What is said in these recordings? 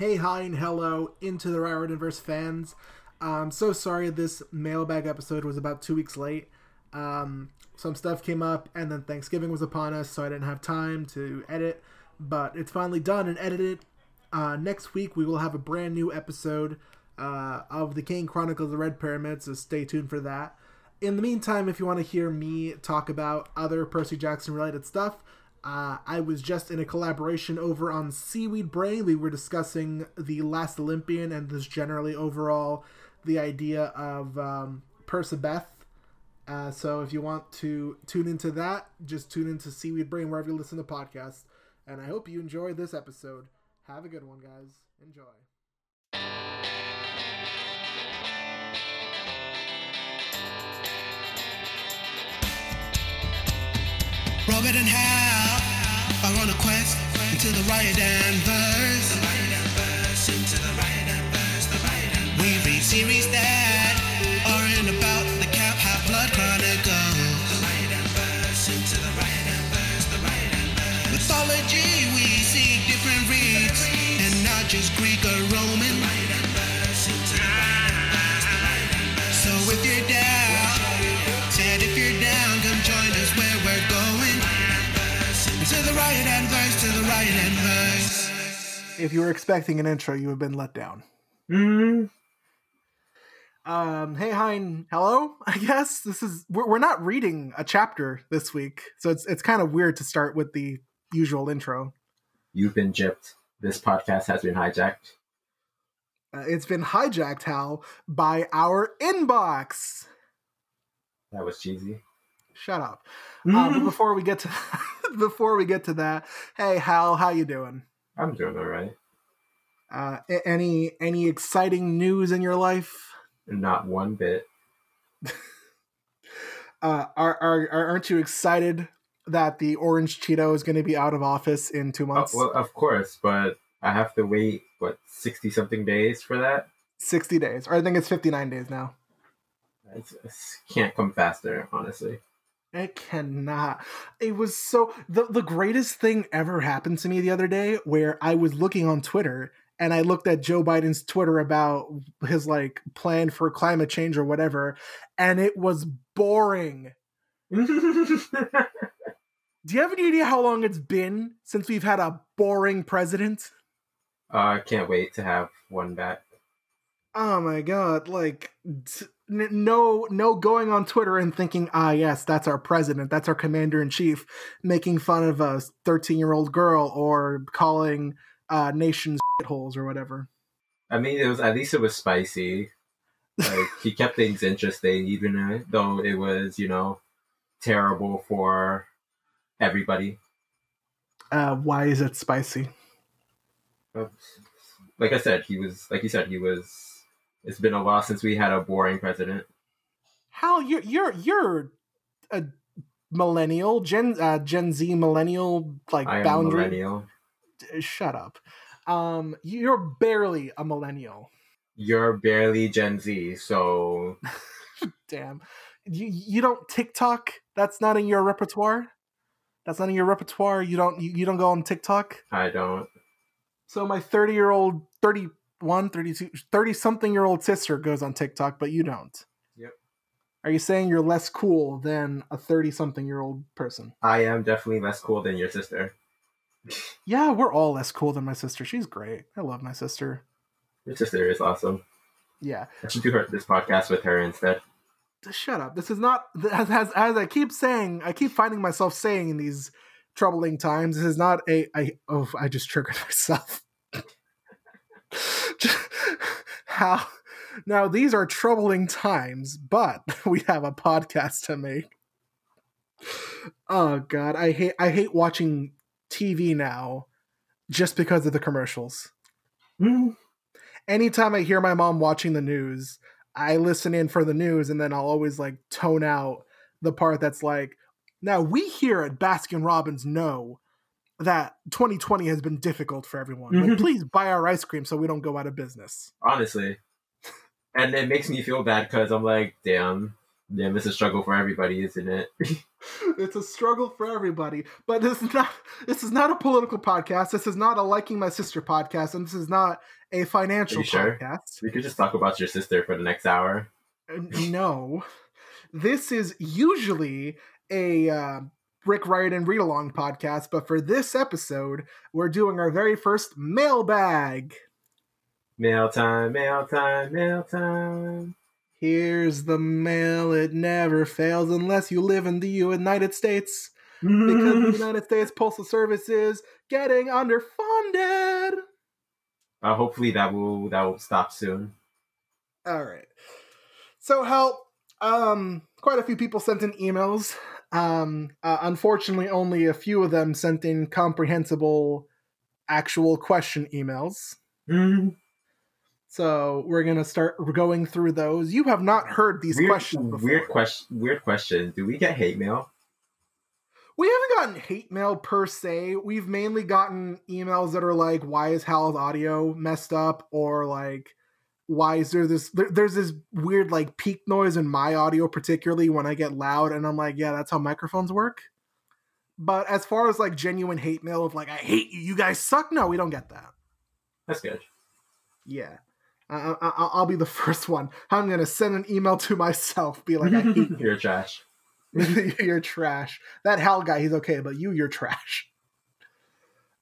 Hey, hi, and hello, into the Riordanverse fans. I'm so sorry this mailbag episode was about two weeks late. Um, some stuff came up, and then Thanksgiving was upon us, so I didn't have time to edit. But it's finally done and edited. Uh, next week, we will have a brand new episode uh, of the Kane Chronicles of the Red Pyramid, so stay tuned for that. In the meantime, if you want to hear me talk about other Percy Jackson related stuff, uh, I was just in a collaboration over on Seaweed Brain. We were discussing The Last Olympian and just generally overall the idea of um, Percabeth. Uh, so if you want to tune into that, just tune into Seaweed Brain wherever you listen to podcasts. And I hope you enjoy this episode. Have a good one, guys. Enjoy. Into the Riordanverse. We read series that are in about the Cap High Blood Chronicles. Mythology, we see different reads, and not just Greek or If you were expecting an intro, you have been let down. Mm, Um, hey, Hein, hello. I guess this is we're, we're not reading a chapter this week, so it's it's kind of weird to start with the usual intro. you've been gypped. This podcast has been hijacked. Uh, it's been hijacked, Hal, by our inbox. That was cheesy. Shut up. Uh, but before we get to before we get to that, hey, Hal, how you doing? I'm doing all right. Uh, any any exciting news in your life? Not one bit. Uh, are, are are aren't you excited that the orange Cheeto is going to be out of office in two months? well, of course, but I have to wait what sixty something days for that. 60 days, or I think it's 59 days now. It's, it's can't come faster, honestly. It cannot. It was so the the greatest thing ever happened to me the other day where I was looking on Twitter and I looked at Joe Biden's Twitter about his like plan for climate change or whatever, and it was boring. Do you have any idea how long it's been since we've had a boring president? Uh, I can't wait to have one back. Oh my god! Like, t- no, no, going on Twitter and thinking, ah, yes, that's our president, that's our commander in chief, making fun of a thirteen-year-old girl or calling uh, nations holes or whatever. I mean, it was at least it was spicy. Like he kept things interesting, even though it was, you know, terrible for everybody. Uh, why is it spicy? Like I said, he was like you said, he was. It's been a while since we had a boring president. Hal, you're you're you're a millennial, Gen uh, Gen Z millennial, like I boundary. millennial. Shut up. Um, you're barely a millennial. You're barely Gen Z, so Damn. You you don't TikTok? That's not in your repertoire? That's not in your repertoire. You don't you, you don't go on TikTok? I don't. So my 30-year-old 31, 32, 30 something year old sister goes on TikTok, but you don't. Yep. Are you saying you're less cool than a 30 something year old person? I am definitely less cool than your sister. Yeah, we're all less cool than my sister. She's great. I love my sister. Your sister is awesome. Yeah. I should do her, this podcast with her instead. shut up. This is not as, as as I keep saying. I keep finding myself saying in these troubling times. This is not a. I oh I just triggered myself. How now? These are troubling times, but we have a podcast to make. Oh God, I hate I hate watching TV now, just because of the commercials anytime I hear my mom watching the news, I listen in for the news and then I'll always like tone out the part that's like, now we here at Baskin Robbins know that 2020 has been difficult for everyone. Like, Mhm. please buy our ice cream so we don't go out of business. Honestly. And it makes me feel bad because I'm like, damn, Damn, it's a struggle for everybody, isn't it? it's a struggle for everybody. But this is not this is not a political podcast. This is not a liking my sister podcast, and this is not a financial Are you sure? podcast. we could just talk about your sister for the next hour. Uh, No, this is usually a uh, Rick Riordan read along podcast, but for this episode, we're doing our very first mailbag. Mail time, mail time, mail time. Here's the mail. It never fails unless you live in the United States. Because the United States Postal Service is getting underfunded. uh, hopefully that will that will stop soon. All right. So, help. um, quite a few people sent in emails. Um, uh, unfortunately, only a few of them sent in comprehensible, actual question emails. So we're gonna start going through those. You have not heard these weird, questions before. weird question. Weird question. Do we get hate mail? We haven't gotten hate mail per se. We've mainly gotten emails that are like, "Why is Hal's audio messed up?" or like, "Why is there this?" There, there's this weird like peak noise in my audio, particularly when I get loud, and I'm like, "Yeah, that's how microphones work." But as far as like genuine hate mail of like, "I hate you, you guys suck," no, we don't get that. That's good. Yeah. I, I, I'll be the first one. I'm gonna send an email to myself, be like, "I hate you. You're trash. you're trash. That Hal guy, he's okay, but you, you're trash.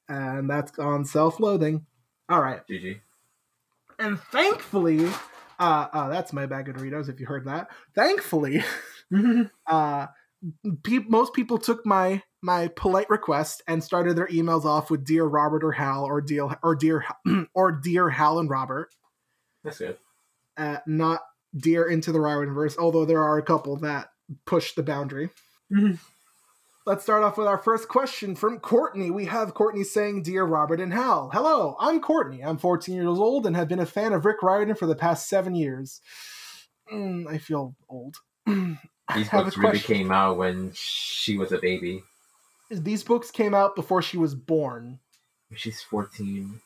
And that's on self-loathing. All right, GG. And thankfully, uh, uh, that's my bag of Doritos. If you heard that, thankfully, uh, pe- most people took my my polite request and started their emails off with "Dear Robert" or Hal or "Dear" or "Dear" or "Dear Hal and Robert." That's good. uh, not dear into the Riordanverse, although there are a couple that push the boundary. Let's start off with our first question from Courtney. We have Courtney saying, Dear Robert and Hal, hello, I'm Courtney. I'm 14 years old and have been a fan of Rick Riordan for the past seven years. Mm, I feel old. These books really came out when she was a baby. These books came out before she was born. She's 14.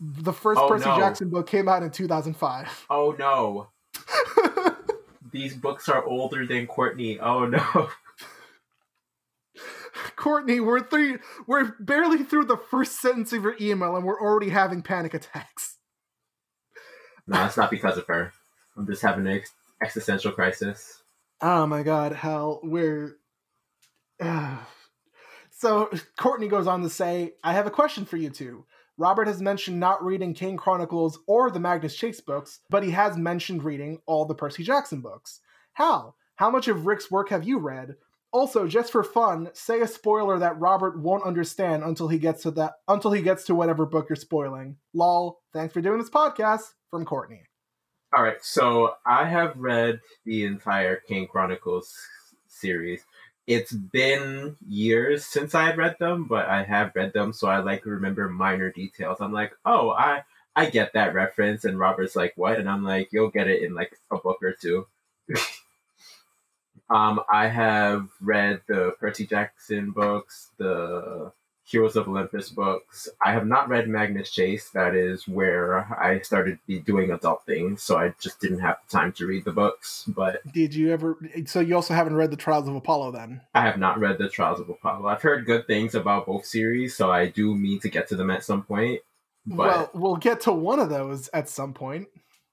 The first Oh, Percy no. Jackson book came out in 2005. Oh no. These books are older than Courtney. Oh no. Courtney, we're three we're barely through the first sentence of your email and we're already having panic attacks. No, it's not because of her. I'm just having an ex- existential crisis. Oh my god, hell, we're. So Courtney goes on to say, I have a question for you two. Robert has mentioned not reading Kane Chronicles or the Magnus Chase books, but he has mentioned reading all the Percy Jackson books. How? How much of Rick's work have you read? Also, just for fun, say a spoiler that Robert won't understand until he gets to that until he gets to whatever book you're spoiling. Lol. Thanks for doing this podcast from Courtney. All right, so I have read the entire Kane Chronicles series. It's been years since I read them, but I have read them, so I like to remember minor details. I'm like, oh, I I get that reference, and Robert's like, what? And I'm like, you'll get it in like a book or two. um, I have read the Percy Jackson books, the Heroes of Olympus books. I have not read Magnus Chase. That is where I started be doing adult things, so I just didn't have the time to read the books. But Did you ever so you also haven't read the Trials of Apollo then? I have not read the Trials of Apollo. I've heard good things about both series, so I do mean to get to them at some point. But well, we'll get to one of those at some point.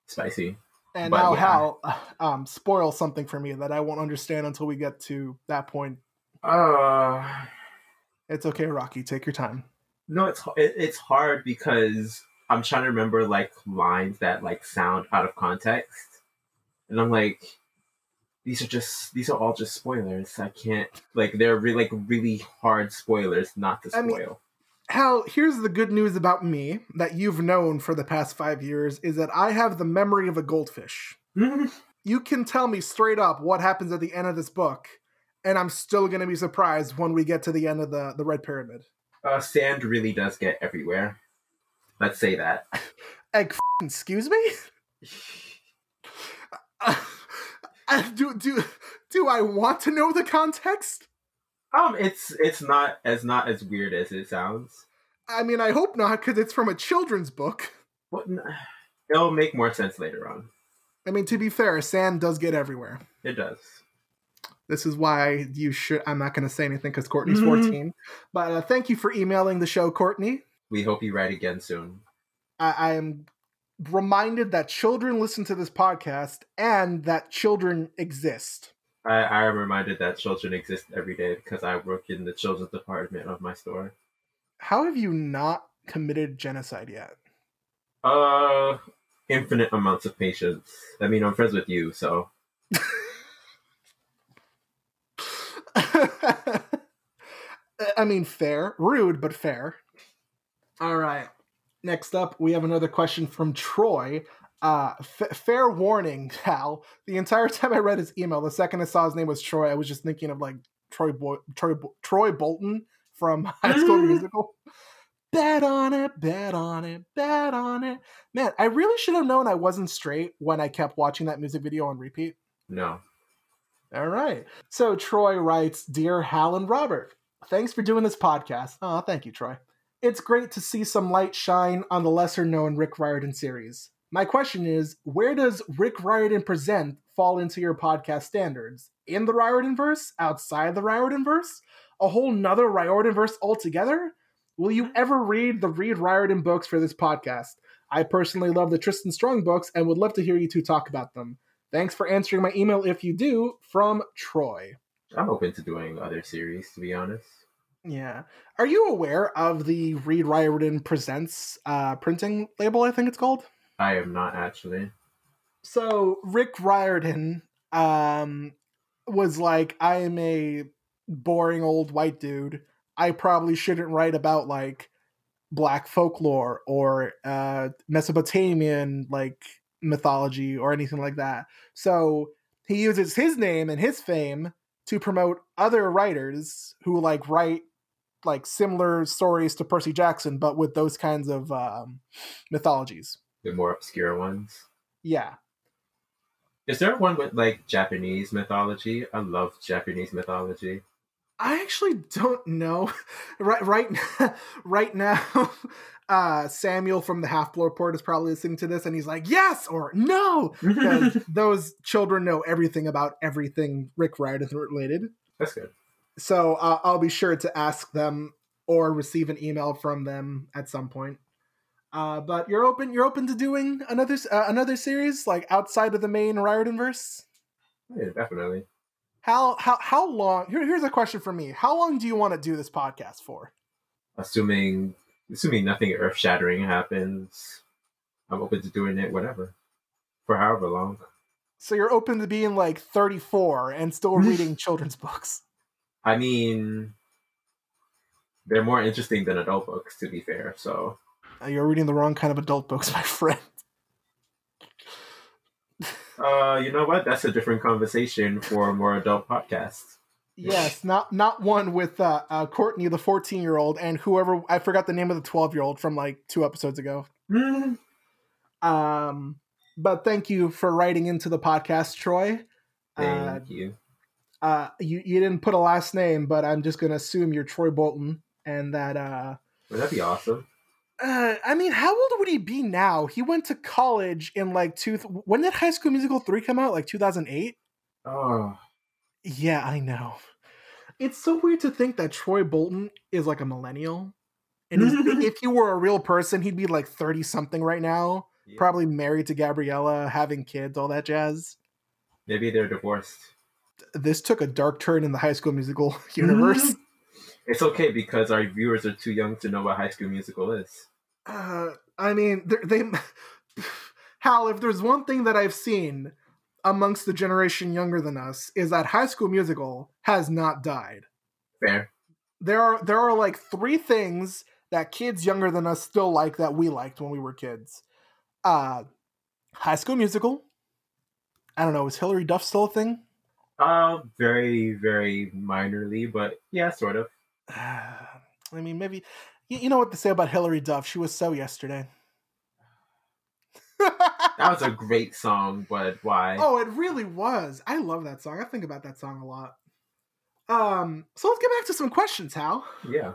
spicy. And But now yeah. Hal um, spoil something for me that I won't understand until we get to that point. Uh It's okay, Rocky. Take your time. no, it's it, it's hard because I'm trying to remember like lines that like sound out of context, and I'm like, these are just these are all just spoilers. I can't like they're really like really hard spoilers not to I mean, spoil. Hal, here's the good news about me that you've known for the past five years is that I have the memory of a goldfish. You can tell me straight up what happens at the end of this book, and I'm still going to be surprised when we get to the end of the, the Red Pyramid. uh, sand really does get everywhere. Let's say that. Egg, f***ing excuse me? Uh, do, do, do I want to know the context? Um, it's it's not as not as weird as it sounds. I mean, I hope not, because it's from a children's book. What? It'll make more sense later on. I mean, to be fair, sand does get everywhere. It does. This is why you should. I'm not going to say anything because Courtney's Mhm. 14. But uh, thank you for emailing the show, Courtney. We hope you write again soon. I, I am reminded that children listen to this podcast and that children exist. I, I am reminded that children exist every day because I work in the children's department of my store. How have you not committed genocide yet? Uh, infinite amounts of patience. I mean, I'm friends with you, so I mean, fair. Rude, but fair. All right. Next up, we have another question from Troy. Uh, f- fair warning, Hal. The entire time I read his email, the second I saw his name was Troy, I was just thinking of like Troy Boy, Troy, Bo- Troy Bolton from High School Musical. Bet on it, bet on it, bet on it. Man, I really should have known I wasn't straight when I kept watching that music video on repeat. no. All right. So Troy writes, Dear Hal and Robert, thanks for doing this podcast. Oh, thank you, Troy. It's great to see some light shine on the lesser known Rick Riordan series. My question is, where does Rick Riordan Present fall into your podcast standards? In the Riordan verse? Outside the Riordan verse? A whole nother Riordan verse altogether? Will you ever read the Rick Riordan books for this podcast? I personally love the Tristan Strong books and would love to hear you two talk about them. Thanks for answering my email if you do, from Troy. I'm open to doing other series, to be honest. Yeah. Are you aware of the Rick Riordan Presents uh, printing label, I think it's called? I am not actually. So Rick Riordan um, was like, I am a boring old white dude. I probably shouldn't write about like black folklore or uh, Mesopotamian like mythology or anything like that. So he uses his name and his fame to promote other writers who like write like similar stories to Percy Jackson, but with those kinds of um, mythologies. The more obscure ones. Yeah. Is there one with like Japanese mythology? I love Japanese mythology. I actually don't know. right, right, right now, uh, Samuel from the Half Bloor Port is probably listening to this, and he's like, "Yes" or "No," because those children know everything about everything Rick Riordan related. That's good. So uh, I'll be sure to ask them or receive an email from them at some point. Uh, but you're open. You're open to doing another uh, another series like outside of the main Riordan verse. Yeah, definitely. How how how long? Here, here's a question for me. How long do you want to do this podcast for? Assuming assuming nothing earth shattering happens, I'm open to doing it whatever. For however long. So you're open to being like 34 and still reading children's books. I mean they're more interesting than adult books, to be fair, so You're reading the wrong kind of adult books, my friend. uh you know what? That's a different conversation for a more adult podcast. Yes, not not one with uh, uh, Courtney, the 14 year old, and whoever I forgot the name of the 12 year old from like two episodes ago. Hmm. Um, but thank you for writing into the podcast, Troy. Uh, Thank you. uh, you you didn't put a last name, but I'm just gonna assume you're Troy Bolton, and that uh, Would that be awesome? Uh, I mean, how old would he be now? He went to college in like two. When did High School Musical three come out? Like 2008. Oh, Yeah, I know. It's so weird to think that Troy Bolton is like a millennial. And if he were a real person, he'd be like 30 something right now, yeah. probably married to Gabriella, having kids, all that jazz. maybe they're divorced. This took a dark turn in the high school musical universe. It's okay because our viewers are too young to know what High School Musical is. Uh, I mean, they. Hal, if there's one thing that I've seen amongst the generation younger than us, is that High School Musical has not died. Fair. there are there are like three things that kids younger than us still like that we liked when we were kids. Uh High School Musical. I don't know, is Hilary Duff still a thing? Uh, very, very minorly, but yeah, sort of. I mean, maybe you, you know what to say about Hilary Duff. She was so yesterday. That was a great song, but why? oh, it really was. I love that song. I think about that song a lot. Um, so let's get back to some questions, Hal. Yeah.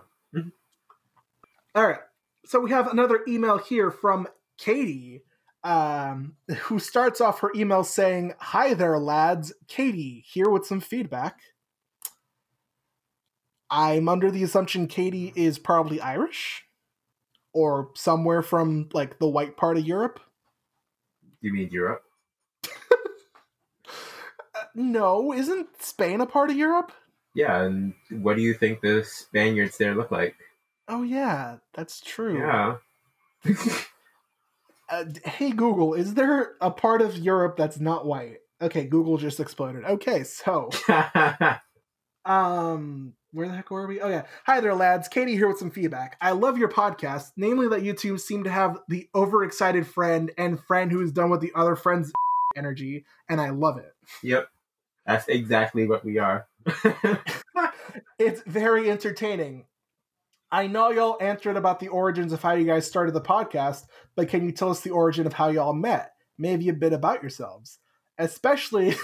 All right. So we have another email here from Katie. um, who starts off her email saying, Hi there, lads. Katie, here with some feedback. I'm under the assumption Katie is probably Irish or somewhere from like the white part of Europe. You mean Europe? Uh, no, isn't Spain a part of Europe? Yeah, and what do you think the Spaniards there look like? Oh, yeah, that's true. Yeah. Uh, hey, Google, is there a part of Europe that's not white? Okay, Google just exploded. Okay, so. Um, where the heck were we? Oh yeah. Hi there, lads. Katie here with some feedback. I love your podcast, namely that you two seem to have the overexcited friend and friend who is done with the other friend's energy, and I love it. yep. That's exactly what we are. It's very entertaining. I know y'all answered about the origins of how you guys started the podcast, but can you tell us the origin of how y'all met? Maybe a bit about yourselves. Especially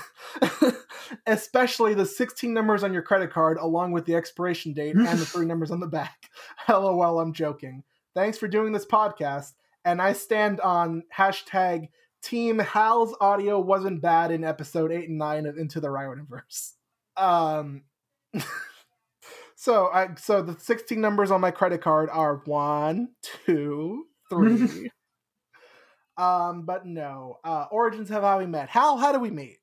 especially the 16 numbers on your credit card along with the expiration date and the three numbers on the back. LOL, I'm joking. Thanks for doing this podcast, and I stand on hashtag Team Hal's audio wasn't bad in episode 8 and 9 of Into the Riordanverse. Um so I so the 16 numbers on my credit card are one, two, three. Um, but no. Uh origins of how we met. Hal, how do we meet?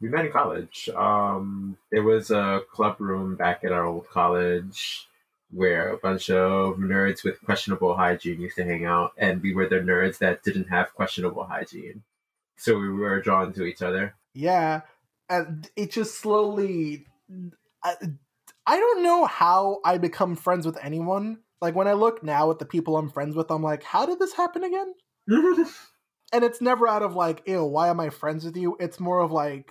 we met in college. Um, there was a club room back at our old college where a bunch of nerds with questionable hygiene used to hang out, and we were the nerds that didn't have questionable hygiene. So we were drawn to each other. Yeah. And it just slowly I, I don't know how I become friends with anyone. Like when I look now at the people I'm friends with, I'm like, how did this happen again? and it's never out of like, ew, why am I friends with you? It's more of like,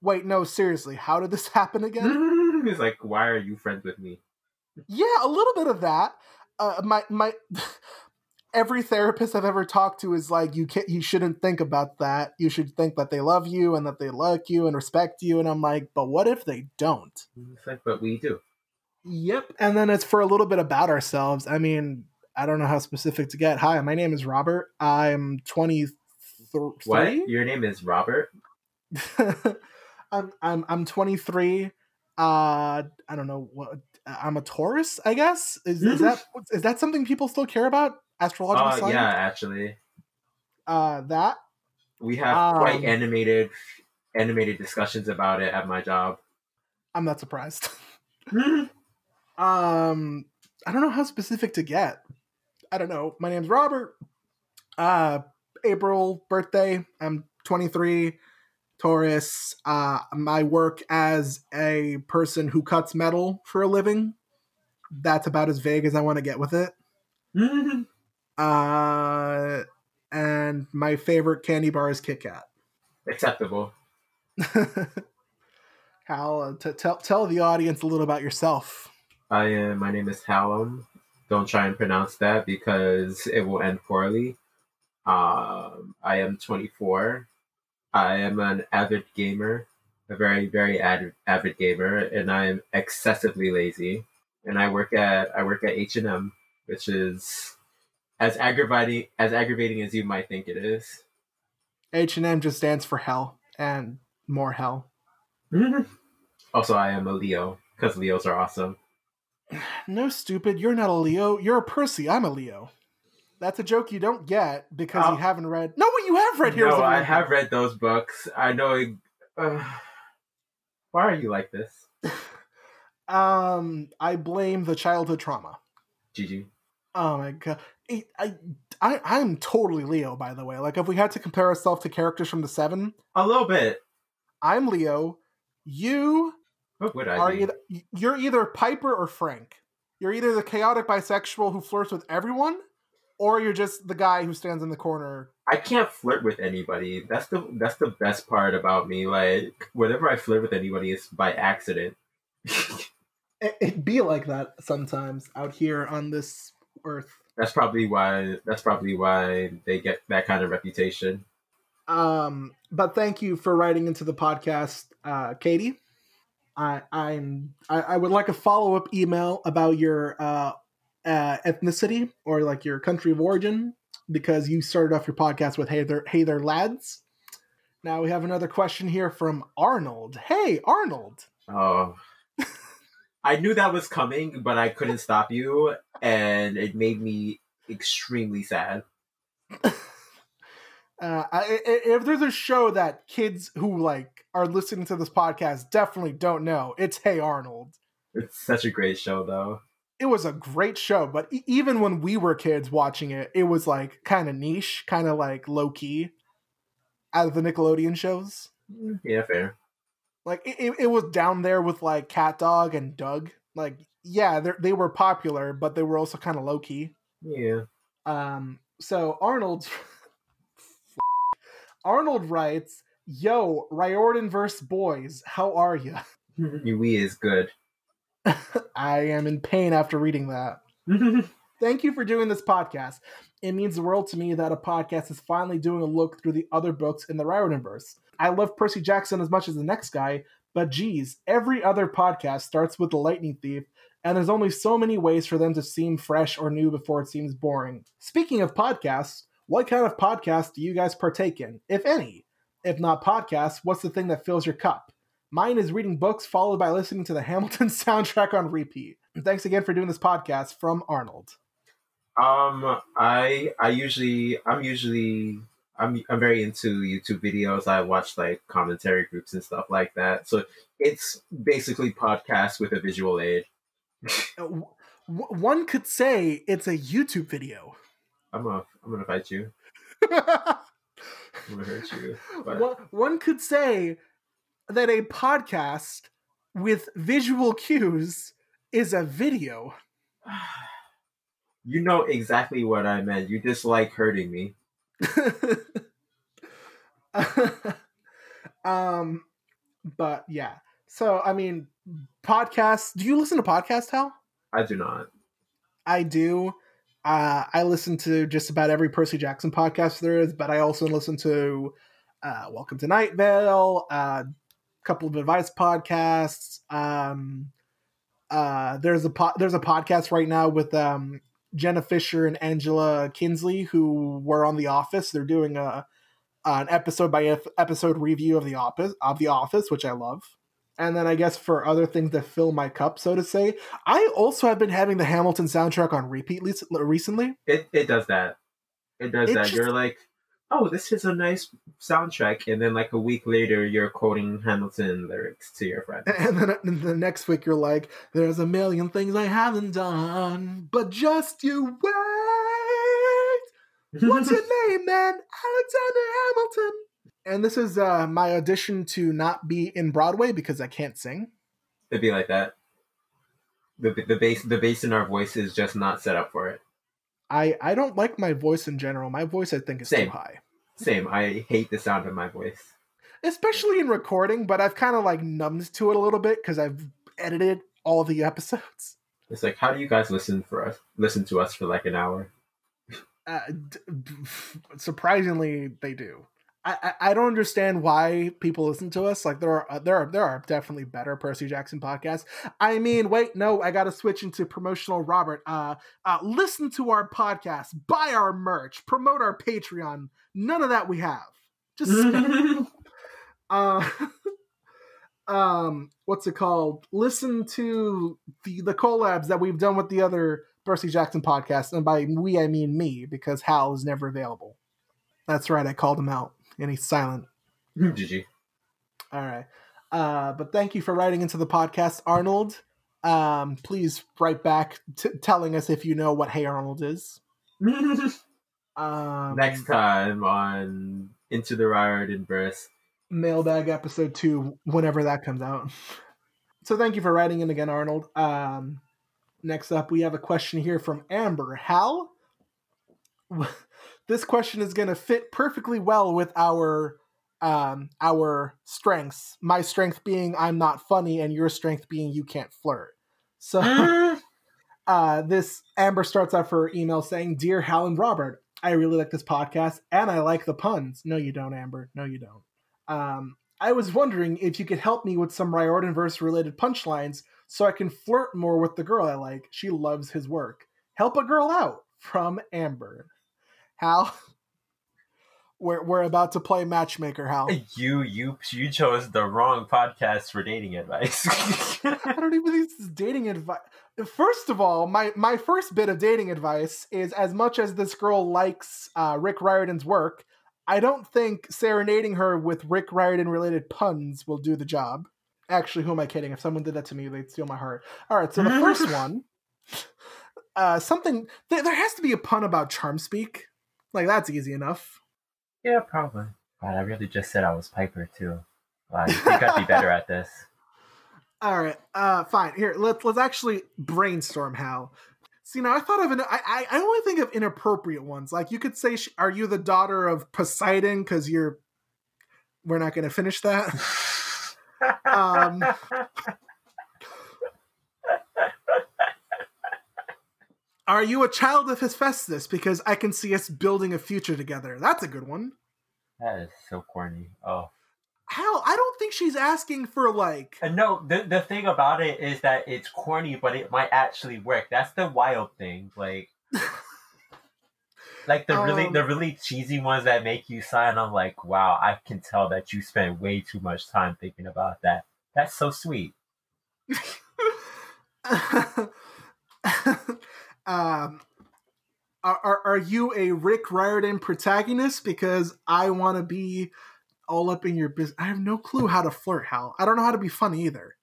wait, no, seriously, how did this happen again? it's like, why are you friends with me? yeah, a little bit of that. Uh, my my every therapist I've ever talked to is like, you can't, you shouldn't think about that. You should think that they love you and that they like you and respect you. And I'm like, but what if they don't? It's like, but we do. Yep. And then it's for a little bit about ourselves. I mean, I don't know how specific to get. Hi, my name is Robert. I'm 23. What? Your name is Robert? I'm I'm I'm 23. Uh, I don't know what I'm a Taurus. I guess is, is that is that something people still care about? Astrological Uh, yeah, actually, Uh, that. we have Um, quite animated, animated discussions about it at my job. I'm not surprised. um, I don't know how specific to get. I don't know. My name's Robert. Uh, April birthday. I'm 23. Taurus. Uh, I work as a person who cuts metal for a living. That's about as vague as I want to get with it. Uh, and my favorite candy bar is Kit Kat. Acceptable. Hal, uh, t- tell tell the audience a little about yourself. I am. My name is Hallam. Don't try and pronounce that because it will end poorly. Um, I am 24. I am an avid gamer, a very very avid avid gamer, and I am excessively lazy. And I work at I work at H and M, which is as aggravating as aggravating as you might think it is. H and M just stands for hell and more hell. Also, I am a Leo because Leos are awesome. No, stupid. You're not a Leo. You're a Percy. I'm a Leo. That's a joke you don't get because Oh. you haven't read. No, what you have read Heroes no, I have read those books. I know. Uh, why are you like this, Um, I blame the childhood trauma. Gigi? Oh my god. I, I, I, I'm totally Leo, by the way. Like, if we had to compare ourselves to characters from the Seven, A little bit. I'm Leo. You What would I are be? either you're either Piper or Frank. You're either the chaotic bisexual who flirts with everyone, or you're just the guy who stands in the corner. I can't flirt with anybody. That's the that's the best part about me. Like whenever I flirt with anybody, it's by accident. It, it'd be like that sometimes out here on this earth. that's probably why. That's probably why they get that kind of reputation. Um, but thank you for writing into the podcast, uh, Katie. I, I'm I, I would like a follow up email about your uh, uh, ethnicity or like your country of origin. because you started off your podcast with "Hey there, hey there, lads." Now we have another question here from Arnold. Hey, Arnold. Oh. I knew that was coming, but I couldn't stop you, and it made me extremely sad. Uh, I, i- if there's a show that kids who like are listening to this podcast definitely don't know, it's Hey Arnold. It's such a great show, though. It was a great show, but e- even when we were kids watching it, it was like kind of niche, kind of like low key. Out of the Nickelodeon shows, Yeah, fair. like it, it, was down there with like Cat Dog and Doug. Like, yeah, they they were popular, but they were also kind of low key. Yeah. Um, so Arnold Arnold writes, Yo, Riordan verse boys, how are you? Yui is good. I am in pain after reading that. Thank you for doing this podcast. It means the world to me that a podcast is finally doing a look through the other books in the Riordan verse. I love Percy Jackson as much as the next guy, but geez, every other podcast starts with the Lightning Thief, and there's only so many ways for them to seem fresh or new before it seems boring. Speaking of podcasts, what kind of podcast do you guys partake in, if any? If not podcasts, what's the thing that fills your cup? Mine is reading books followed by listening to the Hamilton soundtrack on repeat. Thanks again for doing this podcast from Arnold. Um, I I usually I'm usually I'm I'm very into YouTube videos. I watch like commentary groups and stuff like that. So it's basically podcast with a visual aid. Uh, one could say it's a YouTube video. I'm gonna I'm gonna fight you. one, I'm gonna hurt you. But one could say that a podcast with visual cues is a video. you know exactly what I meant. You just like hurting me. um, but yeah. So I mean, podcasts. Do you listen to podcasts, Hal? I do not. I do. Uh, I listen to just about every Percy Jackson podcast there is, but I also listen to uh, Welcome to Night Vale, a uh, couple of advice podcasts. Um, uh, there's a po- there's a podcast right now with um, Jenna Fischer and Angela Kinsey who were on The Office. They're doing a an episode by episode review of the office of The Office, which I love. And then I guess for other things that fill my cup, so to say, I also have been having the Hamilton soundtrack on repeat recently. It it does that. It does It that. just- You're like, oh, this is a nice soundtrack, and then like a week later, you're quoting Hamilton lyrics to your friend. And then uh, and the next week you're like, there's a million things I haven't done, but just you wait. What's your name, man? Alexander Hamilton. And this is uh, my audition to not be in Broadway because I can't sing. It'd be like that. The the bass the bass in our voice is just not set up for it. I I don't like my voice in general. My voice I think is Same. too high. Same. I hate the sound of my voice. especially in recording but i've kind of like numbed to it a little bit because i've edited all the episodes It's like, how do you guys listen for us? Listen to us for like an hour. uh, d- d- surprisingly they do I, I don't understand why people listen to us. Like there are uh, there are there are definitely better Percy Jackson podcasts. I mean, wait, no, I got to switch into promotional. Robert, uh, uh, listen to our podcast, buy our merch, promote our Patreon. None of that we have. Just uh um what's it called listen to the the collabs that we've done with the other percy jackson podcasts and by we i mean me because hal is never available that's right i called him out and he's silent. GG. all right. Uh but thank you for writing into the podcast arnold. Um please write back t- telling us if you know what hey arnold is. Um Next time on Into the Riordan Verse. mailbag episode two whenever that comes out. So thank you for writing in again arnold. Um next up we have a question here from amber hal this question is going to fit perfectly well with our um our strengths my strength being i'm not funny and your strength being you can't flirt so uh, this Amber starts off her email saying, "Dear Hal and Robert, I really like this podcast and I like the puns." No, you don't, Amber. No, you don't. Um, I was wondering if you could help me with some Riordan verse related punchlines so I can flirt more with the girl I like. She loves his work. Help a girl out from Amber. Hal. We're we're about to play matchmaker, Hal. You you you chose the wrong podcast for dating advice. I don't even think this is dating advice. First of all, my my first bit of dating advice is as much as this girl likes uh, Rick Riordan's work, I don't think serenading her with Rick Riordan related puns will do the job. Actually, who am I kidding? If someone did that to me, they'd steal my heart. All right, so the first one, uh, something there, there has to be a pun about charm speak. Like that's easy enough. yeah, probably. God, I really just said I was Piper too. Wow, I think I'd be better at this. All right, uh, fine. Here, let's let's actually brainstorm. Hal. See, now I thought of an. I I, I only think of inappropriate ones. Like you could say, "Are you the daughter of Poseidon?" Because you're. We're not going to finish that. Um, Are you a child of Hephaestus? Because I can see us building a future together. That's a good one. that is so corny. Oh. Hal, I don't think she's asking for like. Uh, No, the the thing about it is that it's corny, but it might actually work. That's the wild thing. Like, like the really Um, the really cheesy ones that make you sigh. I'm like, wow, I can tell that you spent way too much time thinking about that. That's so sweet. um, are, are you a Rick Riordan protagonist? Because I want to be all up in your business. I have no clue how to flirt, Hal. I don't know how to be funny either.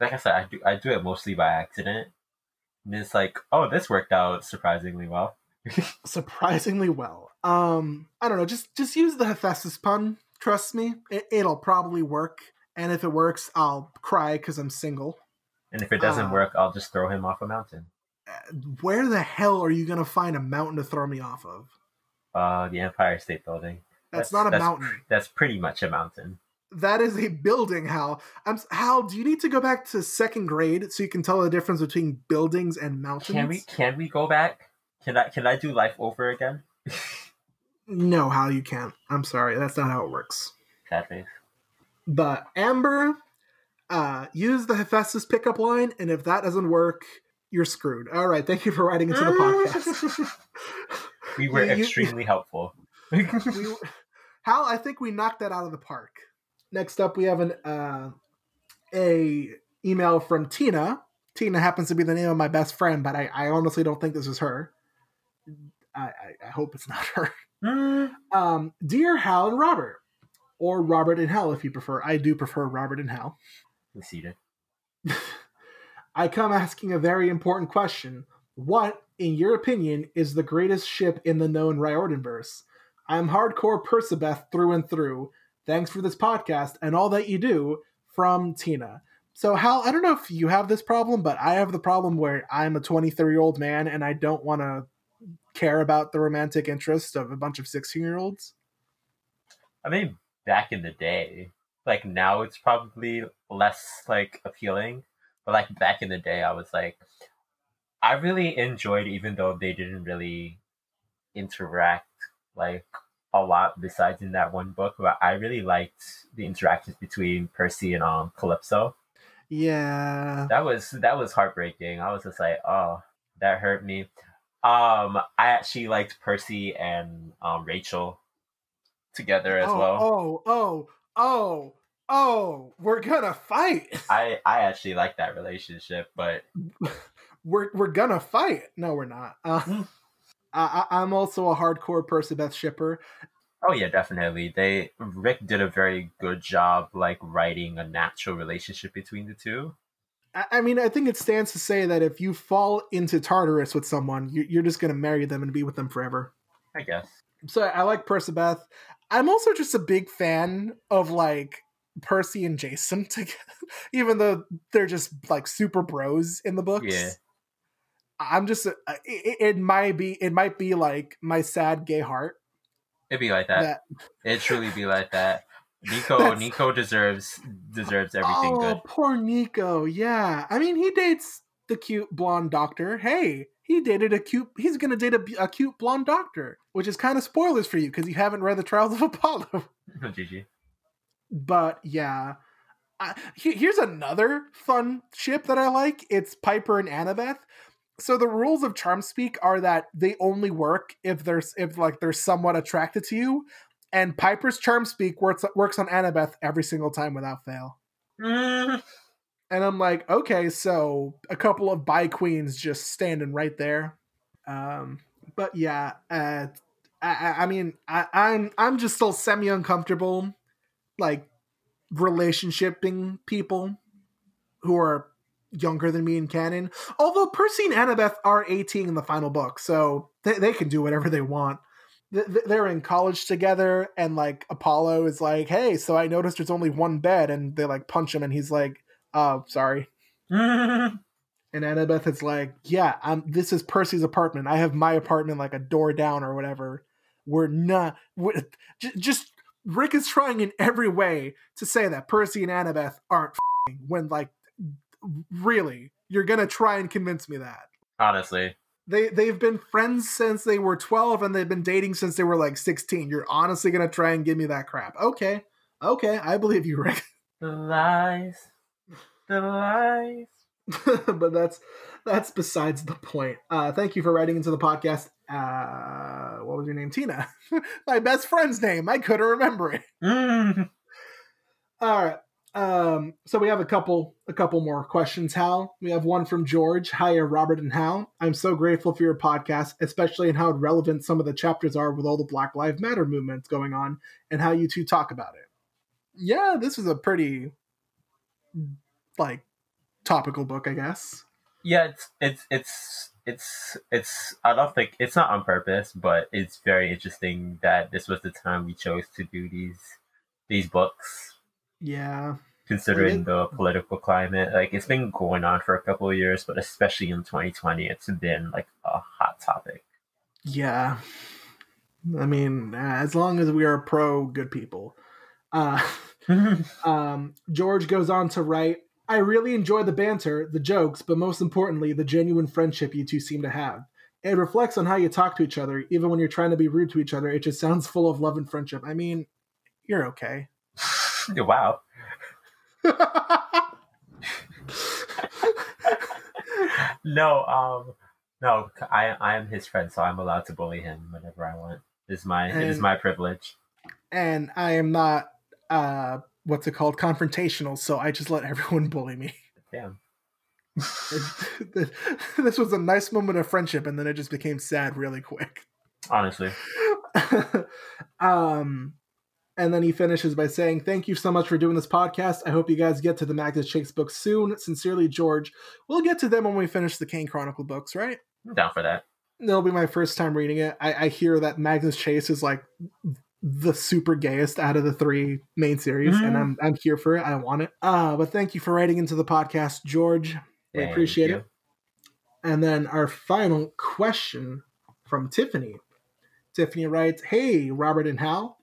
Like I said, I do I do it mostly by accident. And it's like, oh, this worked out surprisingly well. Surprisingly well. Um, I don't know. Just just use the Hephaestus pun. Trust me, it, it'll probably work. And if it works, I'll cry because I'm single. And if it doesn't Uh, work, I'll just throw him off a mountain. Where the hell are you gonna find a mountain to throw me off of? Uh, the Empire State Building. That's, not a that's mountain. That's pretty much a mountain. That is a building, Hal. I'm Hal. Do you need to go back to second grade so you can tell the difference between buildings and mountains? Can we can we go back? Can I can I do life over again? No, Hal, you can't. I'm sorry. That's not how it works. Sad face. But Amber, uh, use the Hephaestus pickup line, and if that doesn't work, you're screwed. All right. Thank you for writing into the podcast. We were You- you- extremely helpful. we, Hal, I think we knocked that out of the park. Next up, we have an uh, a email from Tina. Tina happens to be the name of my best friend, but I, I honestly don't think this is her. I, I, I hope it's not her. Mm. Um, Dear Hal and Robert, or Robert and Hal if you prefer. I do prefer Robert and Hal. Conceited. I come asking a very important question. What, in your opinion, is the greatest ship in the known Riordanverse? I'm hardcore Percabeth through and through. Thanks for this podcast and all that you do from Tina. So, Hal, I don't know if you have this problem, but I have the problem where I'm a 23 year old man and I don't want to care about the romantic interest of a bunch of 16 year olds. I mean, back in the day, like now it's probably less like appealing, but like back in the day, I was like, I really enjoyed, even though they didn't really interact like a lot besides in that one book. But I really liked the interactions between Percy and um Calypso. Yeah. That was that was heartbreaking. I was just like, oh, that hurt me. Um, I actually liked Percy and um Rachel together as oh, well. Oh, oh, oh, oh, we're gonna fight. I I actually like that relationship, but we're we're gonna fight. No, we're not. Uh, Hmm. I, I- I'm also a hardcore Percabeth shipper. oh yeah, definitely. They Rick did a very good job like writing a natural relationship between the two. I, I mean, I think it stands to say that if you fall into Tartarus with someone, you, you're just gonna marry them and be with them forever. I guess. So I like Percabeth. I'm also just a big fan of like Percy and Jason together, even though they're just like super bros in the books. Yeah. I'm just uh, it, it might be it might be like my sad gay heart It'd be like that. that It'd truly be like that. Nico That's- Nico deserves deserves everything oh good. poor Nico yeah I mean he dates the cute blonde doctor hey he dated a cute he's gonna date a, a cute blonde doctor which is kind of spoilers for you because you haven't read the Trials of Apollo GG. But yeah I, here's another fun ship that I like. It's Piper and Annabeth. So the rules of charm speak are that they only work if there's if like they're somewhat attracted to you and piper's charm speak works works on annabeth every single time without fail. Mm, and i'm like okay so a couple of bi queens just standing right there. Um but yeah uh i i mean i i'm i'm just still semi uncomfortable like relationshiping people who are younger than me in canon. Although Percy and Annabeth are 18 in the final book, so they, they can do whatever they want. Th- th- They're in college together, and like Apollo is like, "Hey, so I noticed there's only one bed," and they like punch him, and he's like, "Oh, sorry." And Annabeth is like, "Yeah, um, this is Percy's apartment. I have my apartment like a door down or whatever. We're not. we j- just Rick is trying in every way to say that Percy and Annabeth aren't f***ing when like really you're gonna try and convince me that. Honestly. they they've been friends since they were 12 and they've been dating since they were like 16 you're honestly gonna try and give me that crap. Okay. Okay. I believe you rick. The lies. The lies. but that's that's besides the point. Uh thank you for writing into the podcast uh what was your name tina my best friend's name i couldn't remember it Mm. All right. Um, so we have a couple a couple more questions, Hal. We have one from George. Hiya, Robert and Hal. I'm so grateful for your podcast, especially in how relevant some of the chapters are with all the Black Lives Matter movements going on and how you two talk about it. Yeah, this is a pretty like topical book, I guess. Yeah, it's it's it's it's it's I don't think it's not on purpose, but it's very interesting that this was the time we chose to do these these books, Yeah. considering It- the political climate. Like it's been going on for a couple of years, but especially in 2020, it's been like a hot topic. Yeah. I mean, as long as we are pro good people. Uh Um, George goes on to write, I really enjoy the banter, the jokes, but most importantly, the genuine friendship you two seem to have. It reflects on how you talk to each other, even when you're trying to be rude to each other. It just sounds full of love and friendship. I mean, you're okay. wow. No, um, no, I I am his friend, so I'm allowed to bully him whenever I want. It's my it is my privilege. and I am not, uh, what's it called, confrontational, so I just let everyone bully me. Damn. this was a nice moment of friendship, and then it just became sad really quick. Honestly. um, and then he finishes by saying, Thank you so much for doing this podcast. I hope you guys get to the Magnus Chase books soon. Sincerely, George. We'll get to them when we finish the Kane Chronicle books, right? I'm down for that. It'll be my first time reading it. I, I hear that Magnus Chase is like the super gayest out of the three main series, and Mhm. I'm I'm here for it. I want it. Uh, but thank you for writing into the podcast, George. We Thank appreciate you. it. And then our final question from Tiffany. Tiffany writes, Hey, Robert and Hal.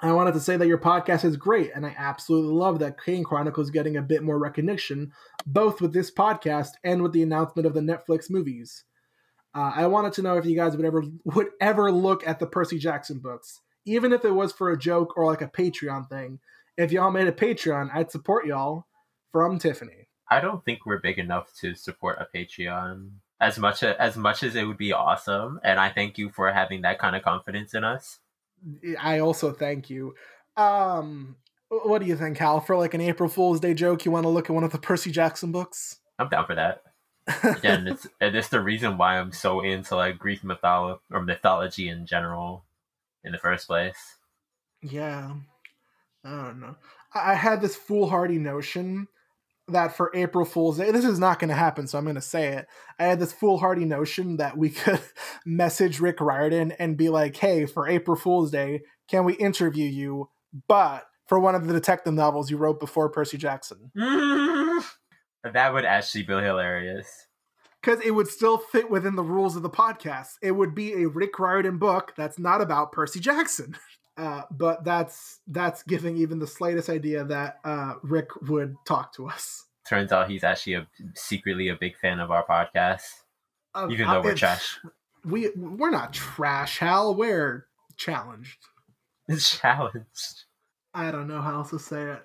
I wanted to say that your podcast is great, and I absolutely love that Kane Chronicles getting a bit more recognition, both with this podcast and with the announcement of the Netflix movies. Uh, I wanted to know if you guys would ever would ever look at the Percy Jackson books, even if it was for a joke or like a Patreon thing. If y'all made a Patreon, I'd support y'all. From Tiffany. I don't think we're big enough to support a Patreon as much as much as it would be awesome, and I thank you for having that kind of confidence in us. I also thank you. Um, what do you think, Hal? For like an April Fool's Day joke, you want to look at one of the Percy Jackson books? I'm down for that. Yeah, and it's and it's the reason why I'm so into like Greek mytholo- or mythology in general, in the first place. yeah. I don't know. I had this foolhardy notion that for April Fool's Day, this is not going to happen, so I'm going to say it. I had this foolhardy notion that we could message Rick Riordan and be like, hey, for April Fool's Day, can we interview you? But for one of the detective novels you wrote before Percy Jackson. that would actually be hilarious. Because it would still fit within the rules of the podcast. It would be a Rick Riordan book that's not about Percy Jackson. Uh, but that's that's giving even the slightest idea that uh, Rick would talk to us. Turns out he's actually a secretly a big fan of our podcast, Um, even though uh, we're trash. We we're not trash, Hal. We're challenged. It's challenged. I don't know how else to say it.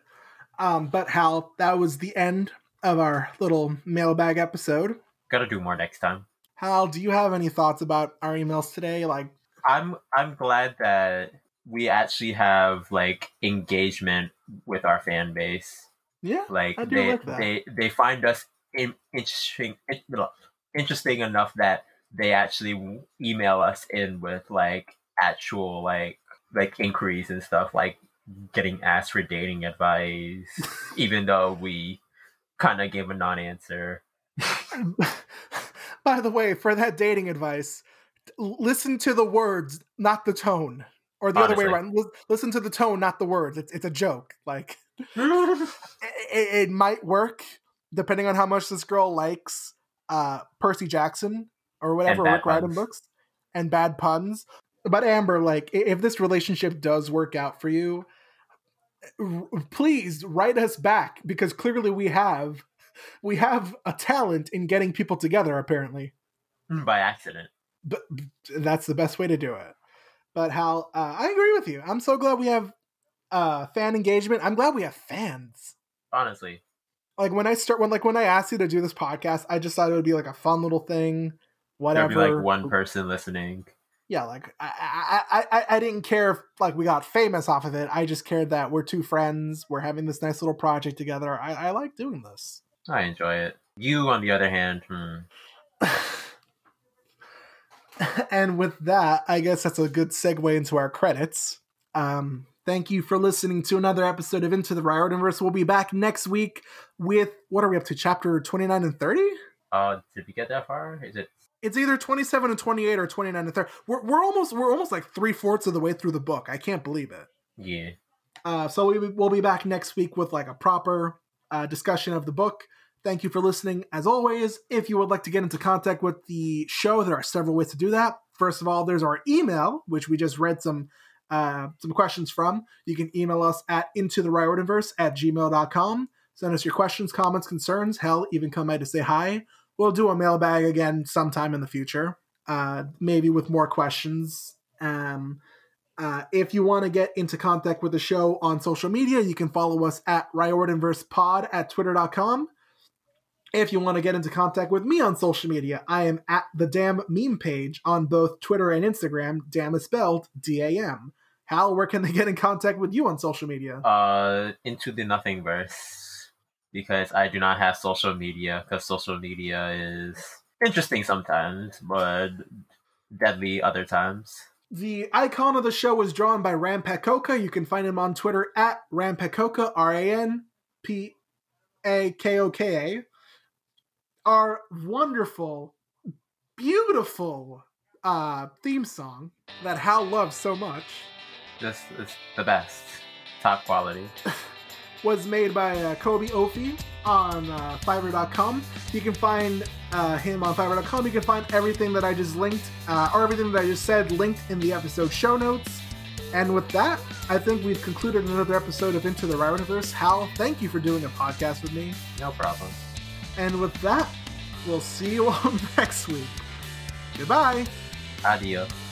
Um, but Hal, that was the end of our little mailbag episode. Gotta do more next time. Hal, do you have any thoughts about our emails today? Like, I'm I'm glad that we actually have like engagement with our fan base. yeah, Like they like that. they they find us in, interesting in- interesting enough that they actually email us in with like actual like like inquiries and stuff like getting asked for dating advice even though we kind of gave a non-answer By the way, for that dating advice, listen to the words, not the tone, or the other way around. Listen to the tone, not the words. It's it's a joke. Like it, it, might work depending on how much this girl likes uh, Percy Jackson or whatever Rick Riordan books and bad puns. But Amber, like, if this relationship does work out for you, please write us back because clearly we have we have a talent in getting people together. Apparently, by accident but that's the best way to do it. But Hal, uh, I agree with you. I'm so glad we have uh, fan engagement. I'm glad we have fans honestly like when I start when like when I asked you to do this podcast, I just thought it would be like a fun little thing, whatever. be like one person listening Yeah, like I, I I I I didn't care if like we got famous off of it. I just cared that we're two friends. We're having this nice little project together. I, I like doing this. I enjoy it you on the other hand hmm. and with that, I guess that's a good segue into our credits. Um, thank you for listening to another episode of Into the Riordanverse. We'll be back next week with what are we up to? Chapter twenty nine and thirty. uh did we get that far is it it's either 27 and 28 or 29 and 30 we're, we're almost we're almost like three-fourths of the way through the book i can't believe it yeah uh, so we, we'll be back next week with like a proper uh, discussion of the book. Thank you for listening as always. If you would like to get into contact with the show there are several ways to do that. First of all there's our email which we just read some uh, some questions from. You can email us at into the riordanverse at gmail.com send us your questions comments concerns. Hell even come by to say hi. We'll do a mailbag again sometime in the future, uh, maybe with more questions. Um, uh, if you want to get into contact with the show on social media, you can follow us at Pod at twitter.com. If you want to get into contact with me on social media, I am at the Damn Meme page on both Twitter and Instagram. Damn is spelled D A M. Hal, where can they get in contact with you on social media? uh into the nothing verse because I do not have social media because social media is interesting sometimes but deadly other times. The icon of the show was drawn by Ram Pakoka. You can find him on Twitter at Ram Pakoka, R A N P A K O K A. Our wonderful, beautiful uh, theme song that Hal loves so much This is the best, top quality. was made by uh, Kobe Ofi on uh, Fiverr.com. You can find uh, him on Fiverr.com. You can find everything that I just linked, uh, or everything that I just said, linked in the episode show notes. And with that, I think we've concluded another episode of Into the Riordanverse. Hal, thank you for doing a podcast with me. No problem. And with that, we'll see you all next week. Goodbye. Adios.